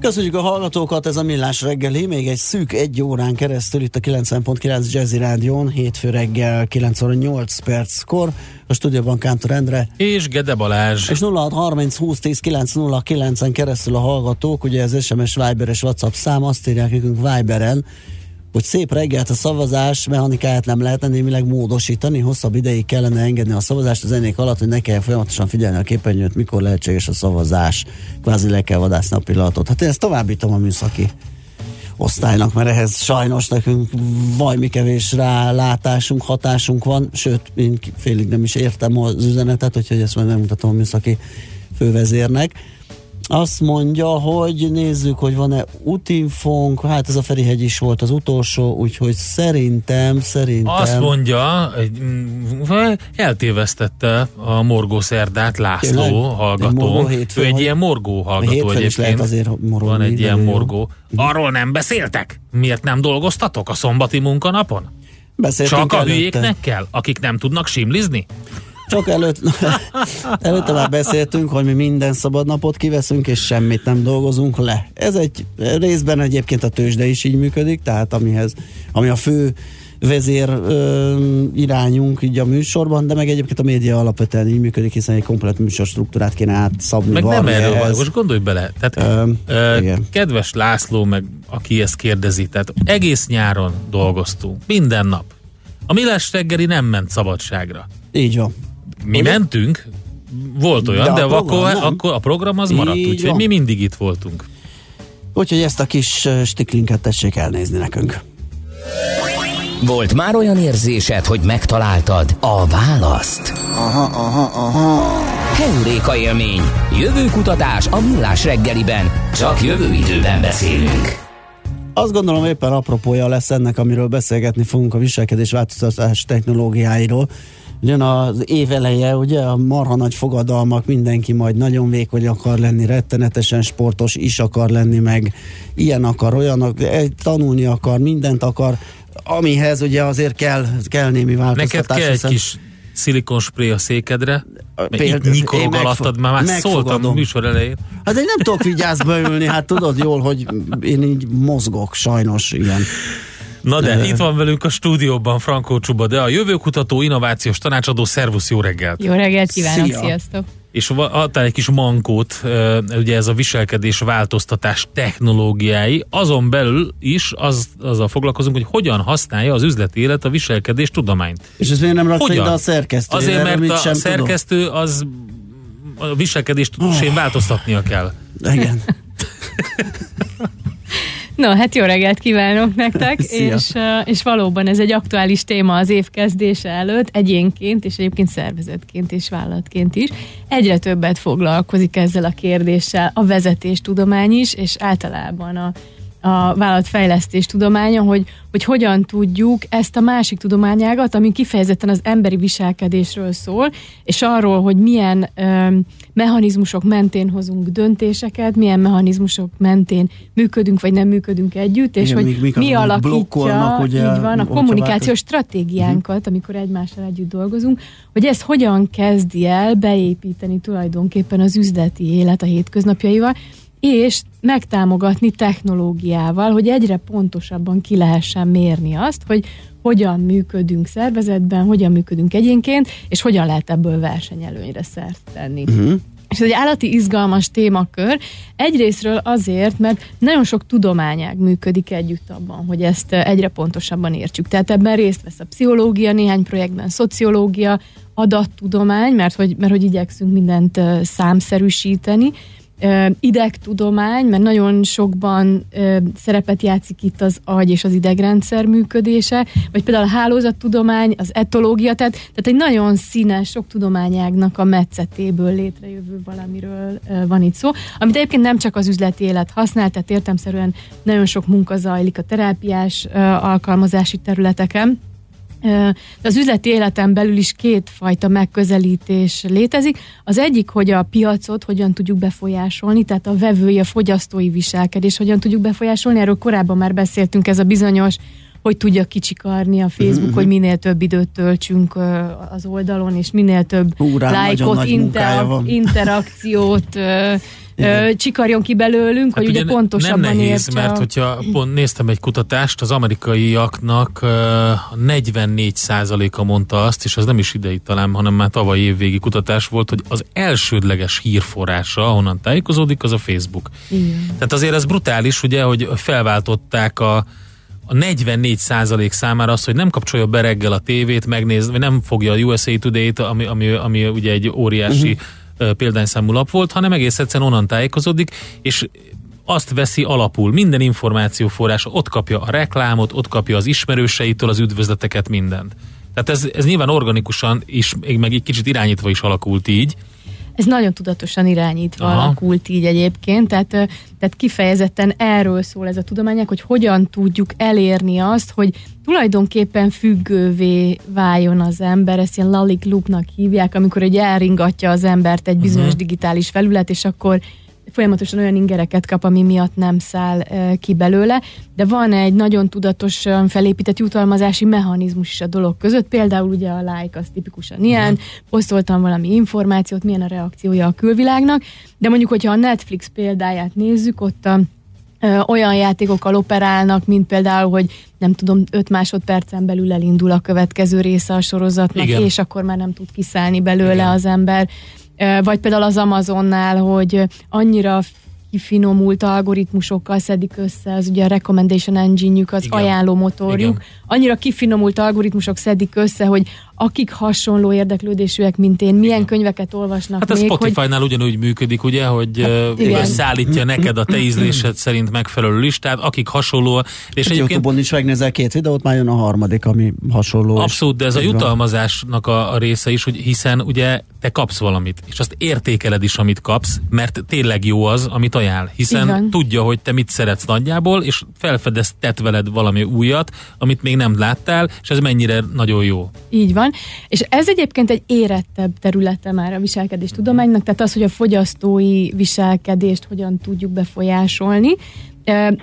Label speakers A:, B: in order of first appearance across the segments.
A: Köszönjük a hallgatókat, ez a Millás reggeli, még egy szűk egy órán keresztül itt a 90.9 Jazzy Rádión, hétfő reggel 9 óra 8 perckor, a stúdióban Kántor Endre.
B: És Gede Balázs.
A: És 0630 20 10 909 en keresztül a hallgatók, ugye ez SMS, Viber és WhatsApp szám, azt írják nekünk Viberen, hogy szép reggelt a szavazás mechanikáját nem lehetne némileg módosítani, hosszabb ideig kellene engedni a szavazást az ennék alatt, hogy ne kell folyamatosan figyelni a képernyőt, mikor lehetséges a szavazás, kvázi le kell vadászni a pillanatot. Hát én ezt továbbítom a műszaki osztálynak, mert ehhez sajnos nekünk vajmi kevés rálátásunk, hatásunk van, sőt, én félig nem is értem az üzenetet, úgyhogy ezt majd megmutatom a műszaki fővezérnek. Azt mondja, hogy nézzük, hogy van-e útinfónk, hát ez a Ferihegy is volt az utolsó, úgyhogy szerintem, szerintem...
B: Azt mondja, mm, eltévesztette a morgó szerdát László Tényleg? hallgató. Egy ő egy ilyen morgó hallgató egyébként.
A: Azért morgó,
B: van egy ilyen morgó. Jó. Arról nem beszéltek? Miért nem dolgoztatok a szombati munkanapon?
A: Beszéltünk
B: Csak a hülyéknek kell, akik nem tudnak simlizni?
A: Csak előtt, előtte már beszéltünk, hogy mi minden szabad napot kiveszünk, és semmit nem dolgozunk le. Ez egy részben egyébként a tőzsde is így működik, tehát amihez, ami a fő vezér ö, irányunk így a műsorban, de meg egyébként a média alapvetően így működik, hiszen egy komplet műsor struktúrát kéne átszabni.
B: Meg nem erről van, most gondolj bele. Tehát, ö, ö, igen. Kedves László, meg aki ezt kérdezi, tehát egész nyáron dolgoztunk, minden nap. A Millás reggeli nem ment szabadságra.
A: Így van.
B: Mi Ugye? mentünk, volt olyan, de, de a akkor, akkor a program az maradt, úgyhogy mi mindig itt voltunk.
A: Úgyhogy ezt a kis stiklinket tessék elnézni nekünk.
C: Volt már olyan érzésed, hogy megtaláltad a választ?
A: Aha, aha, aha.
C: Heuréka élmény. Jövőkutatás a millás reggeliben. Csak jövő időben beszélünk.
A: Azt gondolom éppen apropója lesz ennek, amiről beszélgetni fogunk a viselkedés változtatás technológiáiról jön az év eleje, ugye a marha nagy fogadalmak, mindenki majd nagyon vékony akar lenni, rettenetesen sportos is akar lenni, meg ilyen akar, olyan, tanulni akar, mindent akar, amihez ugye azért kell, kell némi változtatás.
B: Neked kell egy kis szilikonspray a székedre, Például, nyikorog alattad, már, már szóltam a műsor elején.
A: Hát én nem tudok vigyázba ülni, hát tudod jól, hogy én így mozgok sajnos ilyen
B: Na de, itt van velünk a stúdióban Frankó Csuba, de a jövőkutató innovációs tanácsadó, szervusz, jó reggelt!
D: Jó reggelt kívánok, Szia. sziasztok!
B: És adtál egy kis mankót, ugye ez a viselkedés változtatás technológiái, azon belül is az, azzal foglalkozunk, hogy hogyan használja az üzleti élet a viselkedés tudományt.
A: És ez miért nem rakta ide a szerkesztő?
B: Azért, mert a sem szerkesztő tudom. az a viselkedést oh. változtatnia kell.
A: Igen.
D: No, hát jó reggelt kívánok nektek, és, és valóban ez egy aktuális téma az év kezdése előtt, egyénként, és egyébként szervezetként és vállalatként is. Egyre többet foglalkozik ezzel a kérdéssel a vezetéstudomány is, és általában a a vállalatfejlesztés tudománya, hogy, hogy hogyan tudjuk ezt a másik tudományágat, ami kifejezetten az emberi viselkedésről szól, és arról, hogy milyen ö, mechanizmusok mentén hozunk döntéseket, milyen mechanizmusok mentén működünk, vagy nem működünk együtt, és Igen, hogy mik, mi alakítja ugye, így van, a kommunikációs stratégiánkat, uh-huh. amikor egymással együtt dolgozunk, hogy ezt hogyan kezdi el beépíteni tulajdonképpen az üzleti élet a hétköznapjaival, és megtámogatni technológiával, hogy egyre pontosabban ki lehessen mérni azt, hogy hogyan működünk szervezetben, hogyan működünk egyénként, és hogyan lehet ebből versenyelőnyre szert tenni. Uh-huh. És ez egy állati izgalmas témakör. Egyrésztről azért, mert nagyon sok tudományág működik együtt abban, hogy ezt egyre pontosabban értsük. Tehát ebben részt vesz a pszichológia, néhány projektben szociológia, adattudomány, mert hogy, mert hogy igyekszünk mindent számszerűsíteni, idegtudomány, mert nagyon sokban szerepet játszik itt az agy és az idegrendszer működése, vagy például a hálózattudomány, az etológia, tehát, tehát egy nagyon színes, sok tudományágnak a metszetéből létrejövő valamiről van itt szó, amit egyébként nem csak az üzleti élet használ, tehát értemszerűen nagyon sok munka zajlik a terápiás alkalmazási területeken, de az üzleti életen belül is kétfajta megközelítés létezik. Az egyik, hogy a piacot hogyan tudjuk befolyásolni, tehát a vevői, a fogyasztói viselkedés hogyan tudjuk befolyásolni. Erről korábban már beszéltünk, ez a bizonyos hogy tudja kicsikarni a Facebook, hogy minél több időt töltsünk az oldalon, és minél több lájkot, inter- interakciót ö, csikarjon ki belőlünk, hát hogy ugye, ugye pontosabban
B: Nem nehéz,
D: értse.
B: mert hogyha pont néztem egy kutatást, az amerikaiaknak 44%-a mondta azt, és az nem is idei talán, hanem már tavaly évvégi kutatás volt, hogy az elsődleges hírforrása, ahonnan tájékozódik, az a Facebook. Igen. Tehát azért ez brutális, ugye, hogy felváltották a a 44 százalék számára az, hogy nem kapcsolja be reggel a tévét, megnéz, vagy nem fogja a USA Today-t, ami, ami, ami ugye egy óriási uh-huh példányszámú lap volt, hanem egész egyszerűen onnan tájékozódik, és azt veszi alapul. Minden információforrás ott kapja a reklámot, ott kapja az ismerőseitől az üdvözleteket, mindent. Tehát ez, ez nyilván organikusan is, még meg egy kicsit irányítva is alakult így,
D: ez nagyon tudatosan irányítva Aha. alakult így egyébként, tehát, tehát kifejezetten erről szól ez a tudományok, hogy hogyan tudjuk elérni azt, hogy tulajdonképpen függővé váljon az ember, ezt ilyen lalik loopnak hívják, amikor egy elringatja az embert egy bizonyos uh-huh. digitális felület, és akkor folyamatosan olyan ingereket kap, ami miatt nem száll ki belőle, de van egy nagyon tudatosan felépített jutalmazási mechanizmus is a dolog között, például ugye a like az tipikusan ilyen, posztoltam valami információt, milyen a reakciója a külvilágnak, de mondjuk, hogyha a Netflix példáját nézzük, ott a olyan játékokkal operálnak, mint például, hogy nem tudom, 5 másodpercen belül elindul a következő része a sorozatnak, Igen. és akkor már nem tud kiszállni belőle Igen. az ember. Vagy például az Amazonnál, hogy annyira kifinomult algoritmusokkal szedik össze, az ugye a recommendation engine-jük, az Igen. ajánló motorjuk. Igen. Annyira kifinomult algoritmusok szedik össze, hogy akik hasonló érdeklődésűek, mint én, milyen Igen. könyveket olvasnak
B: Hát a Spotify-nál hogy... ugyanúgy működik, ugye, hogy hát, szállítja neked a te ízlésed szerint megfelelő listát, akik hasonló.
A: És hát egyébként... youtube is megnézel két videót, már jön a harmadik, ami hasonló.
B: Abszolút, de ez a jutalmazásnak a, a része is, hogy hiszen ugye te kapsz valamit, és azt értékeled is, amit kapsz, mert tényleg jó az, amit ajánl, hiszen Igen. tudja, hogy te mit szeretsz nagyjából, és felfedeztet veled valami újat, amit még nem láttál, és ez mennyire nagyon jó.
D: Így van, és ez egyébként egy érettebb területe már a viselkedés tudománynak, tehát az, hogy a fogyasztói viselkedést hogyan tudjuk befolyásolni,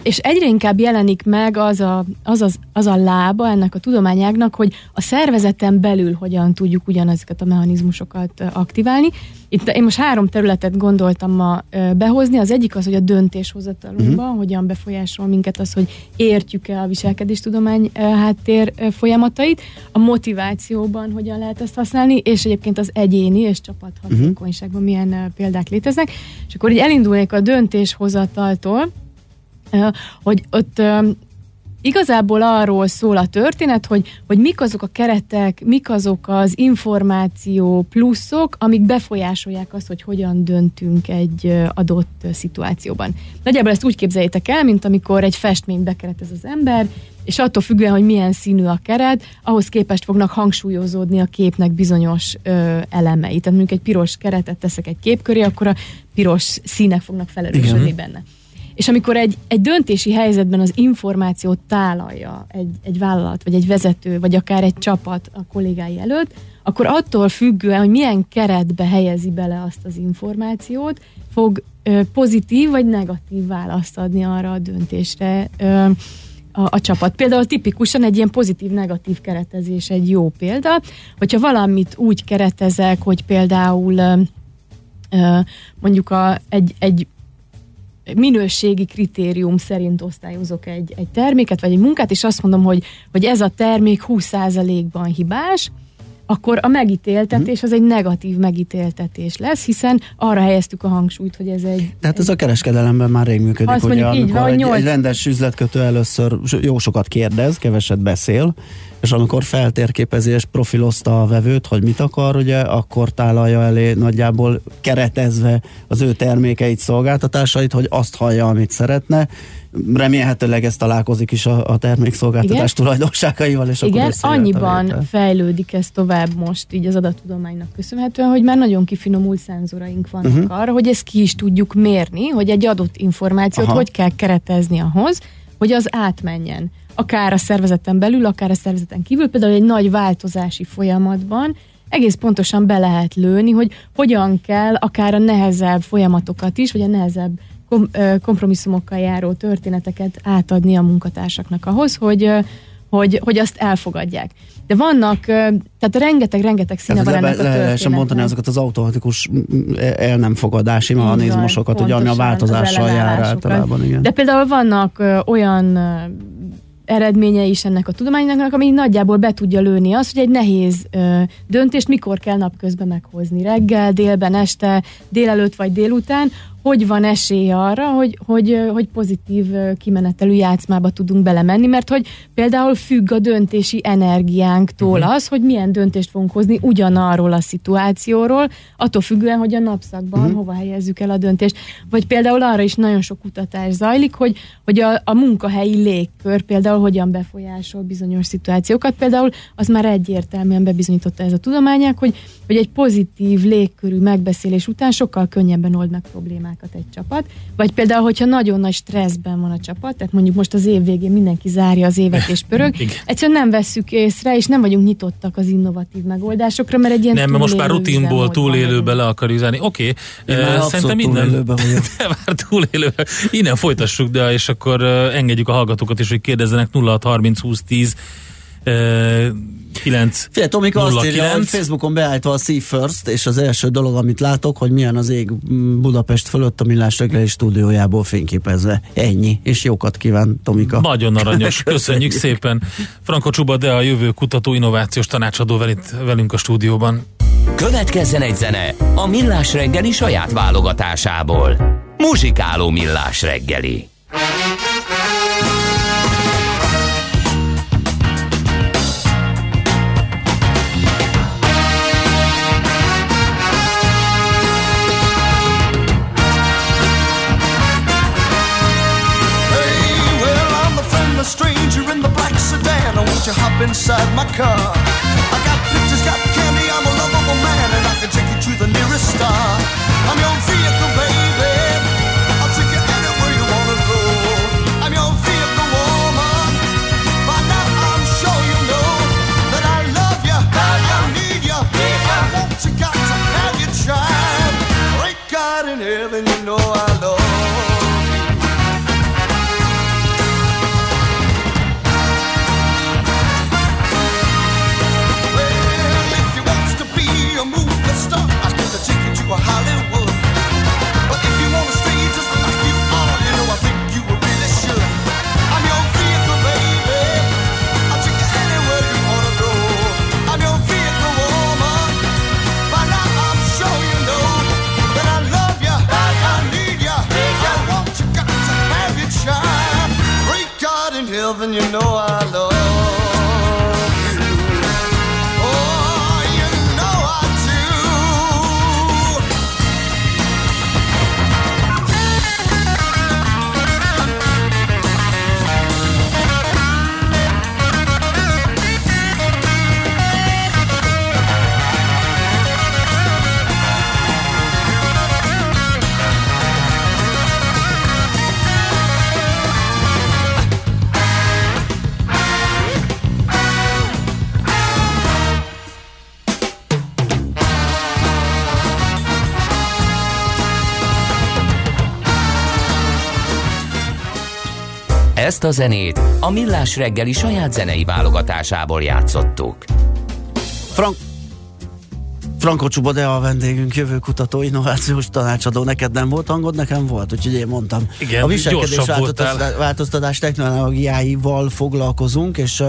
D: és egyre inkább jelenik meg az a, az, az, az a lába ennek a tudományágnak, hogy a szervezeten belül hogyan tudjuk ugyanezeket a mechanizmusokat aktiválni. Itt én most három területet gondoltam ma behozni. Az egyik az, hogy a döntéshozatalunkban uh-huh. hogyan befolyásol minket az, hogy értjük-e a viselkedéstudomány háttér folyamatait, a motivációban hogyan lehet ezt használni, és egyébként az egyéni és csapathatékonyságban uh-huh. milyen példák léteznek. És akkor így elindulnék a döntéshozataltól, hogy ott igazából arról szól a történet, hogy, hogy mik azok a keretek, mik azok az információ pluszok, amik befolyásolják azt, hogy hogyan döntünk egy adott szituációban. Nagyjából ezt úgy képzeljétek el, mint amikor egy festményt bekeretez az ember, és attól függően, hogy milyen színű a keret, ahhoz képest fognak hangsúlyozódni a képnek bizonyos ö, elemei. Tehát mondjuk egy piros keretet teszek egy kép köré, akkor a piros színek fognak felerősödni benne. És amikor egy, egy döntési helyzetben az információt tálalja egy, egy vállalat, vagy egy vezető, vagy akár egy csapat a kollégái előtt, akkor attól függően, hogy milyen keretbe helyezi bele azt az információt, fog ö, pozitív vagy negatív választ adni arra a döntésre ö, a, a csapat. Például tipikusan egy ilyen pozitív-negatív keretezés egy jó példa, hogyha valamit úgy keretezek, hogy például ö, mondjuk a, egy, egy minőségi kritérium szerint osztályozok egy, egy terméket, vagy egy munkát, és azt mondom, hogy, hogy ez a termék 20%-ban hibás, akkor a megítéltetés az egy negatív megítéltetés lesz, hiszen arra helyeztük a hangsúlyt, hogy ez egy...
A: Tehát ez a kereskedelemben már rég működik,
D: azt
A: ugye,
D: mondjuk, így van,
A: egy, 8... egy rendes üzletkötő először jó sokat kérdez, keveset beszél, és amikor feltérképezi és profilozta a vevőt, hogy mit akar, ugye, akkor tálalja elé nagyjából keretezve az ő termékeit, szolgáltatásait, hogy azt hallja, amit szeretne, remélhetőleg ez találkozik is a, a termékszolgáltatás Igen? tulajdonságaival. És
D: Igen, akkor annyiban fejlődik ez tovább most így az adattudománynak köszönhetően, hogy már nagyon kifinomult szenzoraink vannak uh-huh. arra, hogy ezt ki is tudjuk mérni, hogy egy adott információt Aha. hogy kell keretezni ahhoz, hogy az átmenjen. Akár a szervezeten belül, akár a szervezeten kívül, például egy nagy változási folyamatban egész pontosan be lehet lőni, hogy hogyan kell akár a nehezebb folyamatokat is, vagy a nehezebb kom, kompromisszumokkal járó történeteket átadni a munkatársaknak ahhoz, hogy, hogy, hogy azt elfogadják. De vannak, tehát rengeteg-rengeteg színe van ennek le, a
A: lehessen mondani azokat az automatikus el nem fogadási mechanizmusokat, hogy ami a változással jár általában. Igen.
D: De például vannak olyan eredménye is ennek a tudománynak, ami nagyjából be tudja lőni azt, hogy egy nehéz ö, döntést mikor kell napközben meghozni. Reggel, délben, este, délelőtt vagy délután, hogy van esély arra, hogy, hogy, hogy pozitív kimenetelű játszmába tudunk belemenni, mert hogy például függ a döntési energiánktól uh-huh. az, hogy milyen döntést fogunk hozni ugyanarról a szituációról, attól függően, hogy a napszakban uh-huh. hova helyezzük el a döntést. Vagy például arra is nagyon sok kutatás zajlik, hogy, hogy a, a munkahelyi légkör például hogyan befolyásol bizonyos szituációkat. Például az már egyértelműen bebizonyította ez a tudományák, hogy, hogy egy pozitív légkörű megbeszélés után sokkal könnyebben old meg problémák problémákat egy csapat, vagy például, hogyha nagyon nagy stresszben van a csapat, tehát mondjuk most az év végén mindenki zárja az évet és pörög, egyszerűen nem vesszük észre, és nem vagyunk nyitottak az innovatív megoldásokra, mert egy ilyen
B: Nem, mert most már rutinból túlélőbe le akarjuk zárni. Oké, okay. uh, szerintem minden... De már túlélő. Innen folytassuk, de és akkor uh, engedjük a hallgatókat is, hogy kérdezzenek 0630 20 10 9
A: Figyelj, Tomika azt írja, hogy Facebookon beállítva a See First, és az első dolog, amit látok, hogy milyen az ég Budapest fölött a Millás reggeli stúdiójából fényképezve. Ennyi, és jókat kíván, Tomika.
B: Nagyon aranyos, köszönjük szépen. Franko Csuba, de a jövő kutató innovációs tanácsadó velünk a stúdióban.
C: Következzen egy zene a Millás reggeli saját válogatásából. Muzsikáló Millás reggeli.
E: Inside my car.
C: Ezt a zenét a Millás reggeli saját zenei válogatásából játszottuk.
A: Frank Franko Csuba, de a vendégünk, jövő kutató, innovációs tanácsadó. Neked nem volt hangod, nekem volt, úgyhogy én mondtam.
B: Igen,
A: a viselkedés változtatás, változtatás technológiáival foglalkozunk, és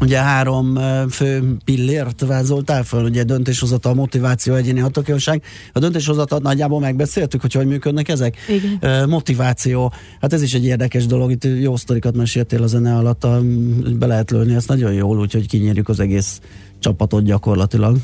A: Ugye három fő pillért vázoltál föl, ugye döntéshozatal, motiváció, egyéni hatókívánság. A döntéshozatat nagyjából megbeszéltük, hogy hogy működnek ezek?
D: Igen.
A: Motiváció, hát ez is egy érdekes dolog, itt jó sztorikat meséltél a zene alatt, be lehet lőni ezt nagyon jól, úgyhogy kinyírjuk az egész csapatot gyakorlatilag.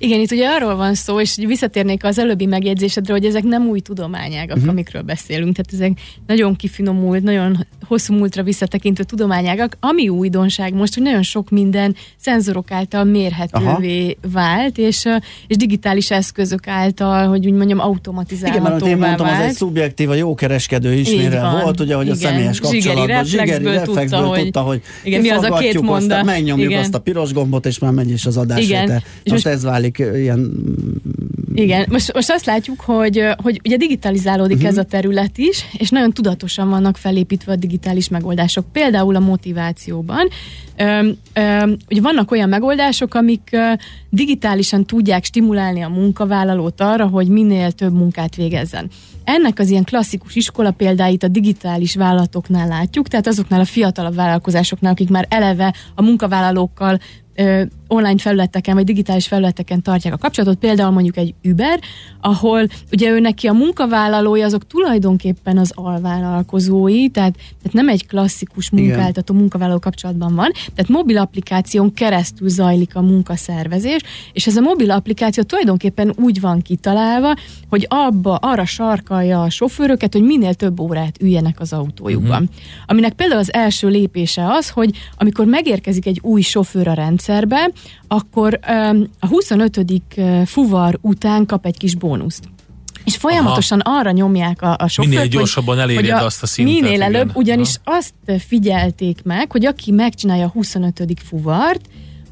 D: Igen, itt ugye arról van szó, és visszatérnék az előbbi megjegyzésedre, hogy ezek nem új tudományágak, uh-huh. amikről beszélünk. Tehát ezek nagyon kifinomult, nagyon hosszú múltra visszatekintő tudományágak. Ami újdonság most, hogy nagyon sok minden szenzorok által mérhetővé Aha. vált, és, és digitális eszközök által, hogy úgy mondjam,
A: Igen,
D: automatizálhatóvá
A: mert amit én mondtam, az egy
D: vált.
A: szubjektív, a jó kereskedő ismérel volt, ugye, hogy a
D: Igen.
A: személyes
D: Zsigeri
A: kapcsolatban
D: reflexből tudta, hogy-
A: tudta, hogy
D: Igen, mi az a két mondat.
A: megnyomjuk
D: Igen.
A: azt a piros gombot, és már megy is az adás.
D: Igen.
A: Most
D: most-
A: ez válik ö, ilyen
D: Igen, most, most azt látjuk, hogy, hogy ugye digitalizálódik uh-huh. ez a terület is, és nagyon tudatosan vannak felépítve a digitális megoldások. Például a motivációban. Öm, öm, ugye vannak olyan megoldások, amik digitálisan tudják stimulálni a munkavállalót arra, hogy minél több munkát végezzen. Ennek az ilyen klasszikus iskola példáit a digitális vállalatoknál látjuk, tehát azoknál a fiatalabb vállalkozásoknál, akik már eleve a munkavállalókkal ö, online felületeken vagy digitális felületeken tartják a kapcsolatot, például mondjuk egy Uber, ahol ugye ő neki a munkavállalói azok tulajdonképpen az alvállalkozói, tehát, tehát nem egy klasszikus
A: Igen.
D: munkáltató munkavállaló kapcsolatban van, tehát mobil applikáción keresztül zajlik a munkaszervezés, és ez a mobil applikáció tulajdonképpen úgy van kitalálva, hogy abba arra sarkalja a sofőröket, hogy minél több órát üljenek az autójukban. Uh-huh. Aminek például az első lépése az, hogy amikor megérkezik egy új sofőr a rendszerbe, akkor a 25. ö, fuvar után kap egy kis bónuszt. És folyamatosan Aha. arra nyomják a, a sofőrt,
B: Minél gyorsabban elérjed
D: hogy a,
B: azt a szintet,
D: Minél
B: igen.
D: előbb, ugyanis
B: Aha.
D: azt figyelték meg, hogy aki megcsinálja a 25. fuvart,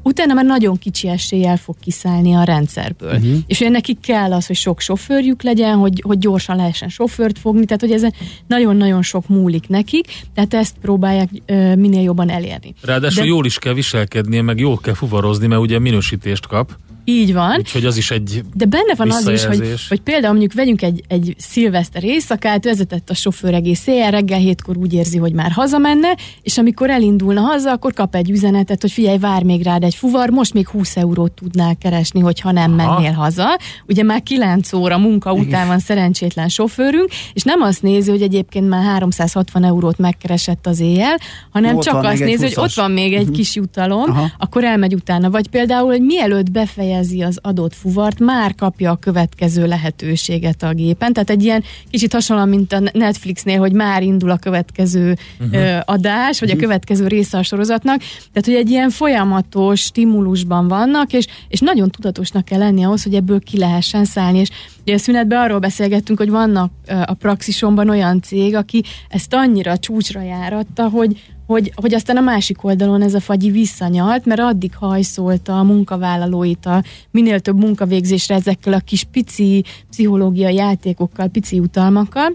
D: utána már nagyon kicsi eséllyel fog kiszállni a rendszerből. Uh-huh. És ugye nekik kell az, hogy sok sofőrjük legyen, hogy, hogy gyorsan lehessen sofőrt fogni, tehát hogy ezen nagyon-nagyon sok múlik nekik, tehát ezt próbálják ö, minél jobban elérni.
B: Ráadásul
D: De-
B: jól is kell viselkednie, meg jól kell fuvarozni, mert ugye minősítést kap.
D: Így van.
B: Úgyhogy az is egy
D: De benne van az is, hogy, hogy például mondjuk vegyünk egy, egy szilveszter éjszakát, vezetett a sofőr egész éjjel, reggel hétkor úgy érzi, hogy már hazamenne, és amikor elindulna haza, akkor kap egy üzenetet, hogy figyelj, vár még rád egy fuvar, most még 20 eurót tudnál keresni, hogyha nem
B: Aha.
D: mennél haza. Ugye már 9 óra munka után van szerencsétlen sofőrünk, és nem azt nézi, hogy egyébként már 360 eurót megkeresett az éjjel, hanem
A: Ott
D: csak azt nézi, hogy
A: 20-as.
D: ott van még egy kis jutalom,
A: Aha.
D: akkor elmegy utána. Vagy például, hogy mielőtt befejezi az adott fuvart, már kapja a következő lehetőséget a gépen. Tehát egy ilyen kicsit hasonlóan, mint a Netflixnél, hogy már indul a következő uh-huh. adás, vagy a következő része a sorozatnak. Tehát, hogy egy ilyen folyamatos stimulusban vannak, és, és nagyon tudatosnak kell lenni ahhoz, hogy ebből ki lehessen szállni. És ugye a szünetben arról beszélgettünk, hogy vannak ö, a praxisomban olyan cég, aki ezt annyira csúcsra járatta, hogy, hogy, hogy aztán a másik oldalon ez a fagyi visszanyalt, mert addig hajszolta a munkavállalóit a minél több munkavégzésre ezekkel a kis pici pszichológiai játékokkal, pici utalmakkal,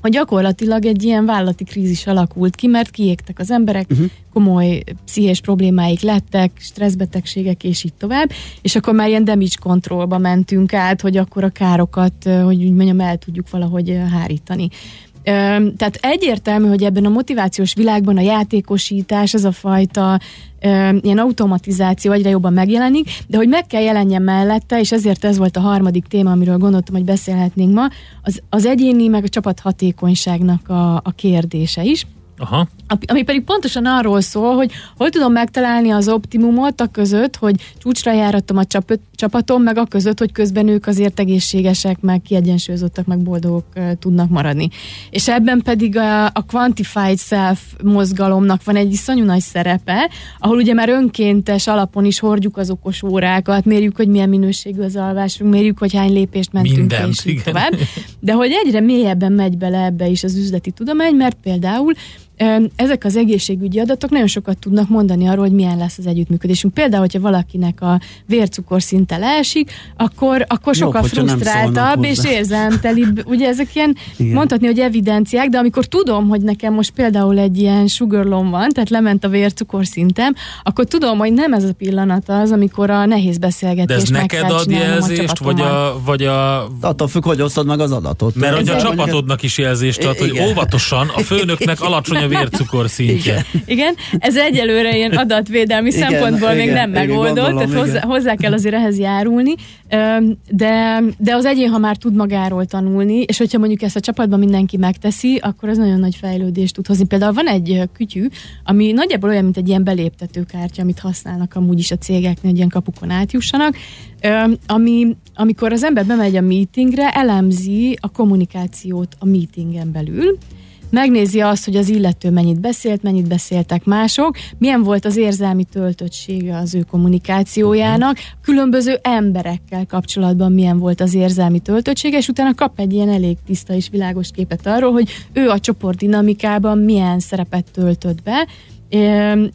D: hogy gyakorlatilag egy ilyen vállalati krízis alakult ki, mert kiégtek az emberek, uh-huh. komoly pszichés problémáik lettek, stresszbetegségek és így tovább, és akkor már ilyen damage controlba mentünk át, hogy akkor a károkat, ö, hogy úgy mondjam, el tudjuk valahogy ö, hárítani. Tehát egyértelmű, hogy ebben a motivációs világban a játékosítás, ez a fajta ilyen automatizáció egyre jobban megjelenik, de hogy meg kell jelenjen mellette, és ezért ez volt a harmadik téma, amiről gondoltam, hogy beszélhetnénk ma, az, az egyéni meg a csapat hatékonyságnak a, a kérdése is.
B: Aha.
D: Ami- pedig pontosan arról szól, hogy hol tudom megtalálni az optimumot a között, hogy csúcsra járatom a csap- csapatom, meg a között, hogy közben ők azért egészségesek, meg kiegyensúlyozottak, meg boldogok tudnak maradni. És ebben pedig a, a Quantified Self mozgalomnak van egy iszonyú nagy szerepe, ahol ugye már önkéntes alapon is hordjuk az okos órákat, mérjük, hogy milyen minőségű az alvásunk, mérjük, hogy hány lépést mentünk
B: Mindent,
D: és így tovább. De hogy egyre mélyebben megy bele ebbe is az üzleti tudomány, mert például ezek az egészségügyi adatok nagyon sokat tudnak mondani arról, hogy milyen lesz az együttműködésünk. Például, hogyha valakinek a vércukor szinte leesik, akkor, akkor
A: Jobb,
D: sokkal frusztráltabb és érzelmtelibb. Ugye ezek ilyen,
A: Igen.
D: mondhatni, hogy evidenciák, de amikor tudom, hogy nekem most például egy ilyen sugar low van, tehát lement a vércukor szintem, akkor tudom, hogy nem ez a pillanat az, amikor a nehéz
B: De
D: beszélgetést
B: ez neked ad jelzést, vagy a, vagy a
A: Attól függ, hogy osztod meg az adatot.
B: mert hogy a
A: Ez
B: csapatodnak is jelzést ad, hogy óvatosan, a főnöknek alacsony a vércukor szintje.
D: Igen, ez egyelőre ilyen adatvédelmi
A: Igen,
D: szempontból még
A: igen,
D: nem
A: igen,
D: megoldott,
A: gondolom,
D: tehát hozzá,
A: igen.
D: hozzá kell azért ehhez járulni, de, de az egyén, ha már tud magáról tanulni, és hogyha mondjuk ezt a csapatban mindenki megteszi, akkor az nagyon nagy fejlődést tud hozni. Például van egy kütyű, ami nagyjából olyan, mint egy ilyen beléptetőkártya, amit használnak amúgy is a cégeknél, hogy ilyen kapukon átjussanak, ami, amikor az ember bemegy a meetingre, elemzi a kommunikációt a meetingen belül, megnézi azt, hogy az illető mennyit beszélt, mennyit beszéltek mások, milyen volt az érzelmi töltöttsége az ő kommunikációjának, különböző emberekkel kapcsolatban milyen volt az érzelmi töltöttsége, és utána kap egy ilyen elég tiszta és világos képet arról, hogy ő a csoport dinamikában milyen szerepet töltött be,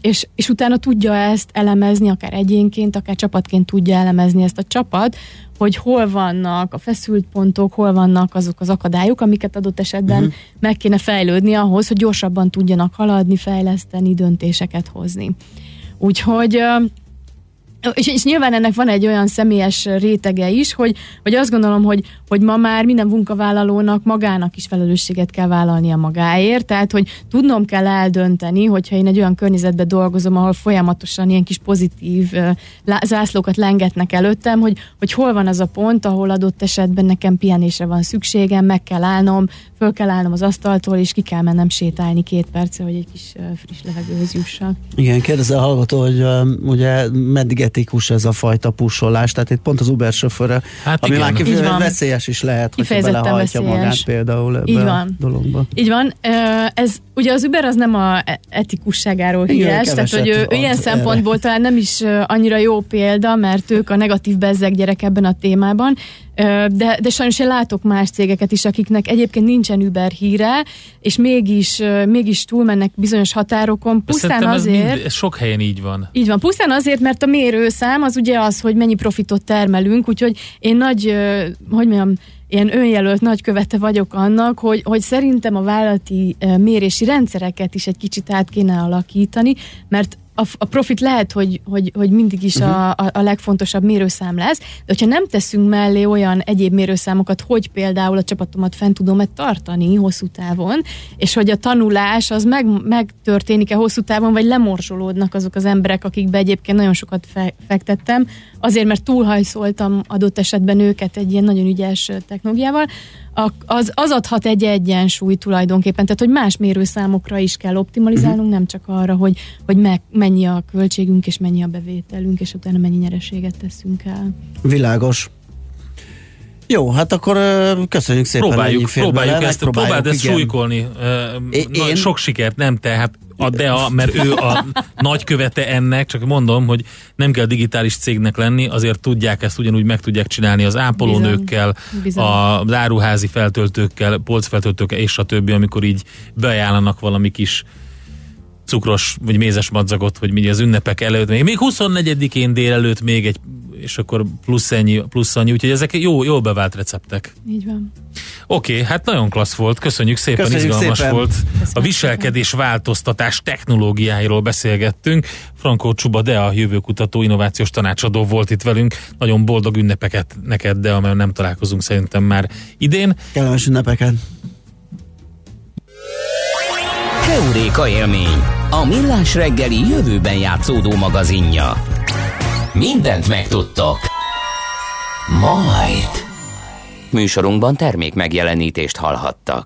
D: és, és utána tudja ezt elemezni, akár egyénként, akár csapatként tudja elemezni ezt a csapat, hogy hol vannak a feszült pontok, hol vannak azok az akadályok, amiket adott esetben uh-huh. meg kéne fejlődni ahhoz, hogy gyorsabban tudjanak haladni, fejleszteni, döntéseket hozni. Úgyhogy és, és nyilván ennek van egy olyan személyes rétege is, hogy, hogy azt gondolom, hogy, hogy ma már minden munkavállalónak magának is felelősséget kell vállalnia magáért, tehát hogy tudnom kell eldönteni, hogyha én egy olyan környezetben dolgozom, ahol folyamatosan ilyen kis pozitív uh, zászlókat lengetnek előttem, hogy, hogy hol van az a pont, ahol adott esetben nekem pihenésre van szükségem, meg kell állnom, föl kell állnom az asztaltól, és ki kell mennem sétálni két perce, hogy egy kis uh, friss levegőhöz jussak.
A: Igen, kérdezze a hallgató, hogy um, ugye meddig etikus ez a fajta pusolás, tehát itt pont az Uber sofőre,
B: Hát
A: ami
B: igen.
A: már kifejezetten
D: van.
A: veszélyes is lehet,
D: Kifejezetten
A: belehajtja
D: veszélyes.
A: magát például ebbe
D: Így
A: a
D: van.
A: dologba.
D: Így van. Ez, ugye az Uber az nem a e- etikusságáról híres, tehát hogy ő, ő ilyen
A: erre.
D: szempontból talán nem is annyira jó példa, mert ők a negatív bezzeg gyerek ebben a témában, de, de sajnos én látok más cégeket is, akiknek egyébként nincsen Uber híre, és mégis, mégis túlmennek bizonyos határokon, pusztán
B: Szerintem ez,
D: azért...
B: mind, ez sok helyen így van.
D: Így van, pusztán azért, mert a mérőszám az ugye az, hogy mennyi profitot termelünk, úgyhogy én nagy, hogy mondjam, ilyen önjelölt nagykövete vagyok annak, hogy, hogy szerintem a vállalati mérési rendszereket is egy kicsit át kéne alakítani, mert a, a profit lehet, hogy, hogy, hogy mindig is a, a, a legfontosabb mérőszám lesz, de hogyha nem teszünk mellé olyan egyéb mérőszámokat, hogy például a csapatomat fent tudom-e tartani hosszú távon, és hogy a tanulás az meg, megtörténik-e hosszú távon, vagy lemorzsolódnak azok az emberek, akikbe egyébként nagyon sokat fe, fektettem, azért, mert túlhajszoltam adott esetben őket egy ilyen nagyon ügyes technológiával, az, az adhat egy egyensúly tulajdonképpen, tehát hogy más mérőszámokra is kell optimalizálnunk, nem csak arra, hogy, hogy meg, mennyi a költségünk, és mennyi a bevételünk, és utána mennyi nyereséget teszünk el.
A: Világos. Jó, hát akkor köszönjük szépen.
B: Próbáljuk, próbáljuk ezt,
A: megpróbáljuk,
B: próbáld ezt
A: igen.
B: súlykolni.
A: É-
B: na,
A: én-
B: Sok sikert, nem te, hát a DEA, mert ő a nagykövete ennek, csak mondom, hogy nem kell digitális cégnek lenni, azért tudják ezt ugyanúgy meg tudják csinálni az ápolónőkkel,
D: Bizony.
B: a áruházi feltöltőkkel, polcfeltöltőkkel és a többi, amikor így beajánlanak valami kis cukros vagy mézes madzagot, hogy mi az ünnepek előtt, még, még 24-én délelőtt még egy, és akkor plusz ennyi, plusz annyi, úgyhogy ezek jó, jól bevált receptek.
D: Így van.
B: Oké, okay, hát nagyon klassz volt, köszönjük szépen,
A: Köszönjük
B: izgalmas
A: szépen.
B: volt. A
D: szépen.
B: viselkedés változtatás technológiáiról beszélgettünk. Frankó Csuba Dea, jövőkutató, innovációs tanácsadó volt itt velünk. Nagyon boldog ünnepeket neked, Dea, mert nem találkozunk szerintem már idén.
A: Kellemes ünnepeket.
C: Heuréka élmény, a millás reggeli jövőben játszódó magazinja. Mindent megtudtok. Majd. Műsorunkban termék megjelenítést hallhattak.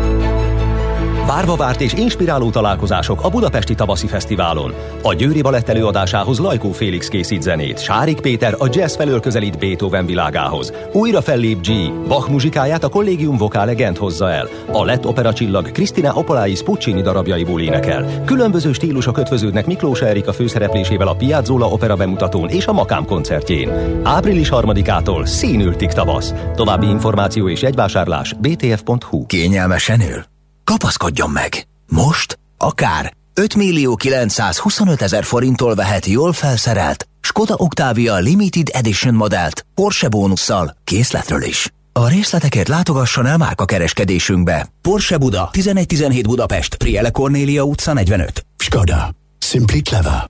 F: Várva várt és inspiráló találkozások a Budapesti Tavaszi Fesztiválon. A Győri Balett előadásához Lajkó Félix készít zenét, Sárik Péter a jazz felől közelít Beethoven világához. Újra fellép G, Bach muzsikáját a Collegium Vocale Gent hozza el. A lett opera csillag Kristina Opolais Puccini darabjaiból énekel. Különböző stílusok ötvöződnek Miklós Erika főszereplésével a Piazzolla opera bemutatón és a Makám koncertjén. Április 3-ától színültik tavasz. További információ és jegyvásárlás btf.hu.
G: Kényelmesen ül? Kapaszkodjon meg! Most akár 5 millió 925 ezer forinttól vehet jól felszerelt, Skoda Octavia Limited Edition modellt Porsche bónusszal készletről is. A részletekért látogasson el Márka kereskedésünkbe. Porsche Buda, 1117 Budapest, Priele Cornélia utca 45. Skoda. Simply clever.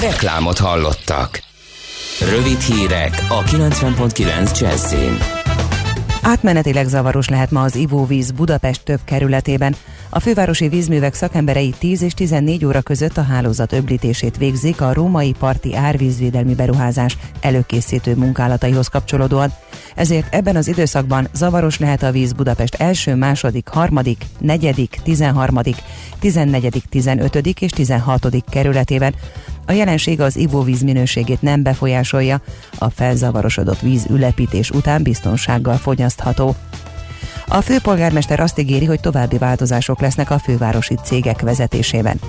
C: Reklámot hallottak. Rövid hírek a 90.9 Jazzin.
H: Átmenetileg zavaros lehet ma az ivóvíz Budapest több kerületében. A fővárosi vízművek szakemberei 10 és 14 óra között a hálózat öblítését végzik a római parti árvízvédelmi beruházás előkészítő munkálataihoz kapcsolódóan. Ezért ebben az időszakban zavaros lehet a víz Budapest első, második, harmadik, negyedik, tizenharmadik, tizennegyedik, tizenötödik és tizenhatodik kerületében. A jelenség az ivóvíz minőségét nem befolyásolja, a felzavarosodott víz ülepítés után biztonsággal fogyasztható. A főpolgármester azt ígéri, hogy további változások lesznek a fővárosi cégek vezetésében.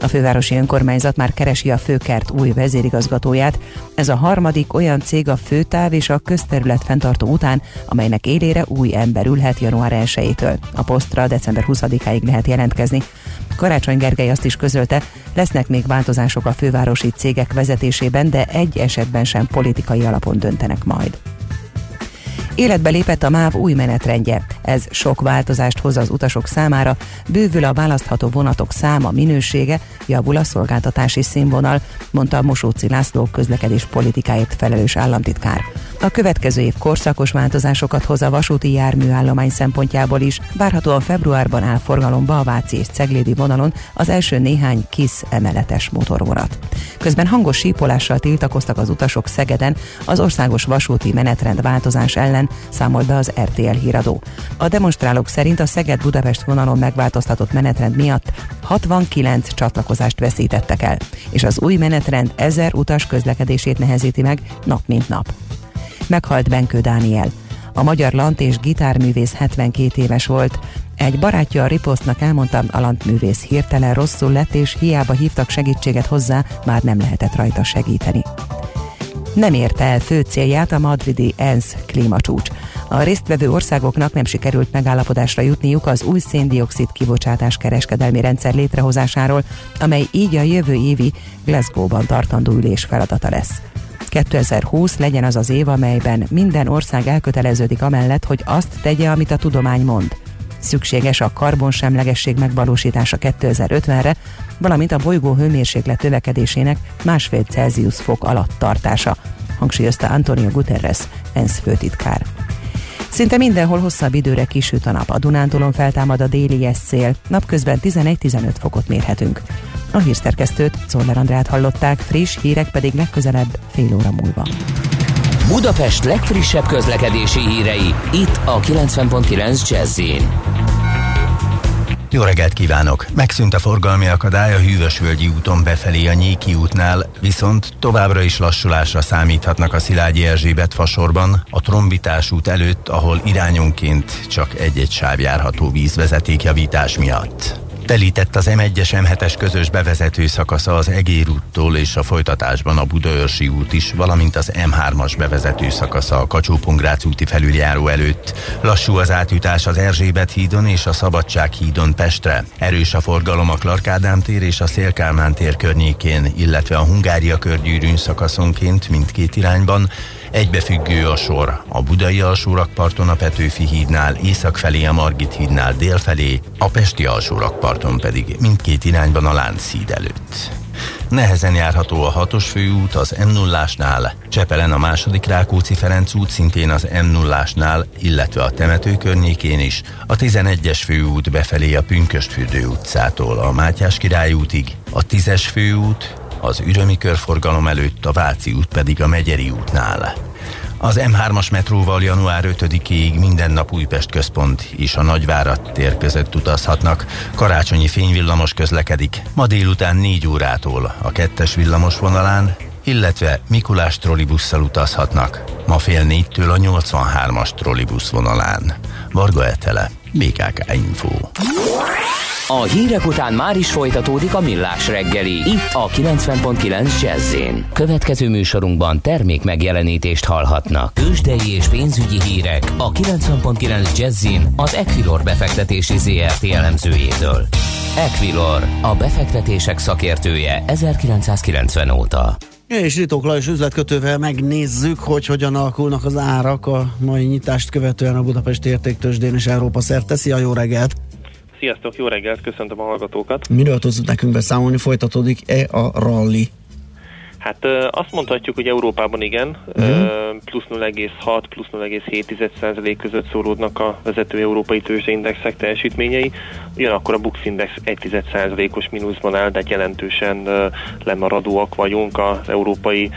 H: A fővárosi önkormányzat már keresi a főkert új vezérigazgatóját. Ez a harmadik olyan cég a főtáv és a közterület fenntartó után, amelynek élére új ember ülhet január 1-től. A posztra december 20-áig lehet jelentkezni. Karácsony Gergely azt is közölte, lesznek még változások a fővárosi cégek vezetésében, de egy esetben sem politikai alapon döntenek majd. Életbe lépett a MÁV új menetrendje. Ez sok változást hoz az utasok számára, bővül a választható vonatok száma, minősége, javul a szolgáltatási színvonal, mondta a Mosóci László közlekedés politikáért felelős államtitkár. A következő év korszakos változásokat hoz a vasúti járműállomány szempontjából is, várhatóan februárban áll forgalomba a Váci és Ceglédi vonalon az első néhány kis emeletes motorvonat. Közben hangos sípolással tiltakoztak az utasok Szegeden az országos vasúti menetrend változás ellen, számol be az RTL híradó. A demonstrálók szerint a Szeged-Budapest vonalon megváltoztatott menetrend miatt 69 csatlakozást veszítettek el, és az új menetrend ezer utas közlekedését nehezíti meg nap mint nap. Meghalt Benkő Dániel. A magyar lant és gitárművész 72 éves volt. Egy barátja a riposztnak elmondta, a lantművész hirtelen rosszul lett, és hiába hívtak segítséget hozzá, már nem lehetett rajta segíteni nem érte el fő célját a madridi ENSZ klímacsúcs. A résztvevő országoknak nem sikerült megállapodásra jutniuk az új széndiokszid kibocsátás kereskedelmi rendszer létrehozásáról, amely így a jövő évi Glasgow-ban tartandó ülés feladata lesz. 2020 legyen az az év, amelyben minden ország elköteleződik amellett, hogy azt tegye, amit a tudomány mond. Szükséges a karbonsemlegesség megvalósítása 2050-re, valamint a bolygó hőmérséklet tövekedésének másfél Celsius fok alatt tartása, hangsúlyozta Antonio Guterres, ENSZ főtitkár. Szinte mindenhol hosszabb időre kisüt a nap. A Dunántúlon feltámad a déli szél, napközben 11-15 fokot mérhetünk. A hírszerkesztőt, Czoller Andrát hallották, friss hírek pedig legközelebb fél óra múlva.
C: Budapest legfrissebb közlekedési hírei, itt a 90.9 jazz
I: jó reggelt kívánok! Megszűnt a forgalmi akadály a Hűvösvölgyi úton befelé a Nyéki útnál, viszont továbbra is lassulásra számíthatnak a Szilágyi Erzsébet fasorban, a Trombitás út előtt, ahol irányonként csak egy-egy sáv járható vízvezetékjavítás miatt. Telített az M1-es M7-es közös bevezető szakasza az Egér úttól és a folytatásban a Budaörsi út is, valamint az M3-as bevezető szakasza a kacsó úti felüljáró előtt. Lassú az átjutás az Erzsébet hídon és a Szabadság hídon Pestre. Erős a forgalom a Klarkádám tér és a Szélkálmán tér környékén, illetve a Hungária körgyűrűn szakaszonként mindkét irányban, Egybefüggő a sor a Budai alsórakparton a Petőfi hídnál, észak felé a Margit hídnál, dél felé, a Pesti alsórakparton pedig mindkét irányban a Lánchíd előtt. Nehezen járható a hatos főút az m 0 Csepelen a második Rákóczi Ferenc út szintén az m 0 illetve a temető környékén is, a 11-es főút befelé a Pünköstfürdő utcától a Mátyás király útig, a 10-es főút az ürömi körforgalom előtt, a Váci út pedig a Megyeri útnál. Az M3-as metróval január 5-ig minden nap Újpest központ és a Nagyvárat tér között utazhatnak. Karácsonyi fényvillamos közlekedik ma délután 4 órától a kettes villamos vonalán, illetve Mikulás trollibusszal utazhatnak ma fél négytől a 83-as trollibusz vonalán. Varga Etele, BKK Info.
C: A hírek után már is folytatódik a millás reggeli. Itt a 90.9 jazz Következő műsorunkban termék megjelenítést hallhatnak. Kősdei és pénzügyi hírek a 90.9 jazz az Equilor befektetési ZRT elemzőjétől. Equilor, a befektetések szakértője 1990 óta.
A: És Ritók Lajos üzletkötővel megnézzük, hogy hogyan alakulnak az árak a mai nyitást követően a Budapesti Értéktősdén és Európa szerte. Szia, jó reggelt!
J: Sziasztok, jó reggelt, köszöntöm a hallgatókat.
A: Miről tudsz nekünk beszámolni, folytatódik-e a rally?
J: Hát azt mondhatjuk, hogy Európában igen, uh-huh. plusz 0,6, plusz 0,7 között szólódnak a vezető európai tőzsdeindexek teljesítményei, ugyanakkor a Bux Index 1 os mínuszban áll, de jelentősen lemaradóak vagyunk az európai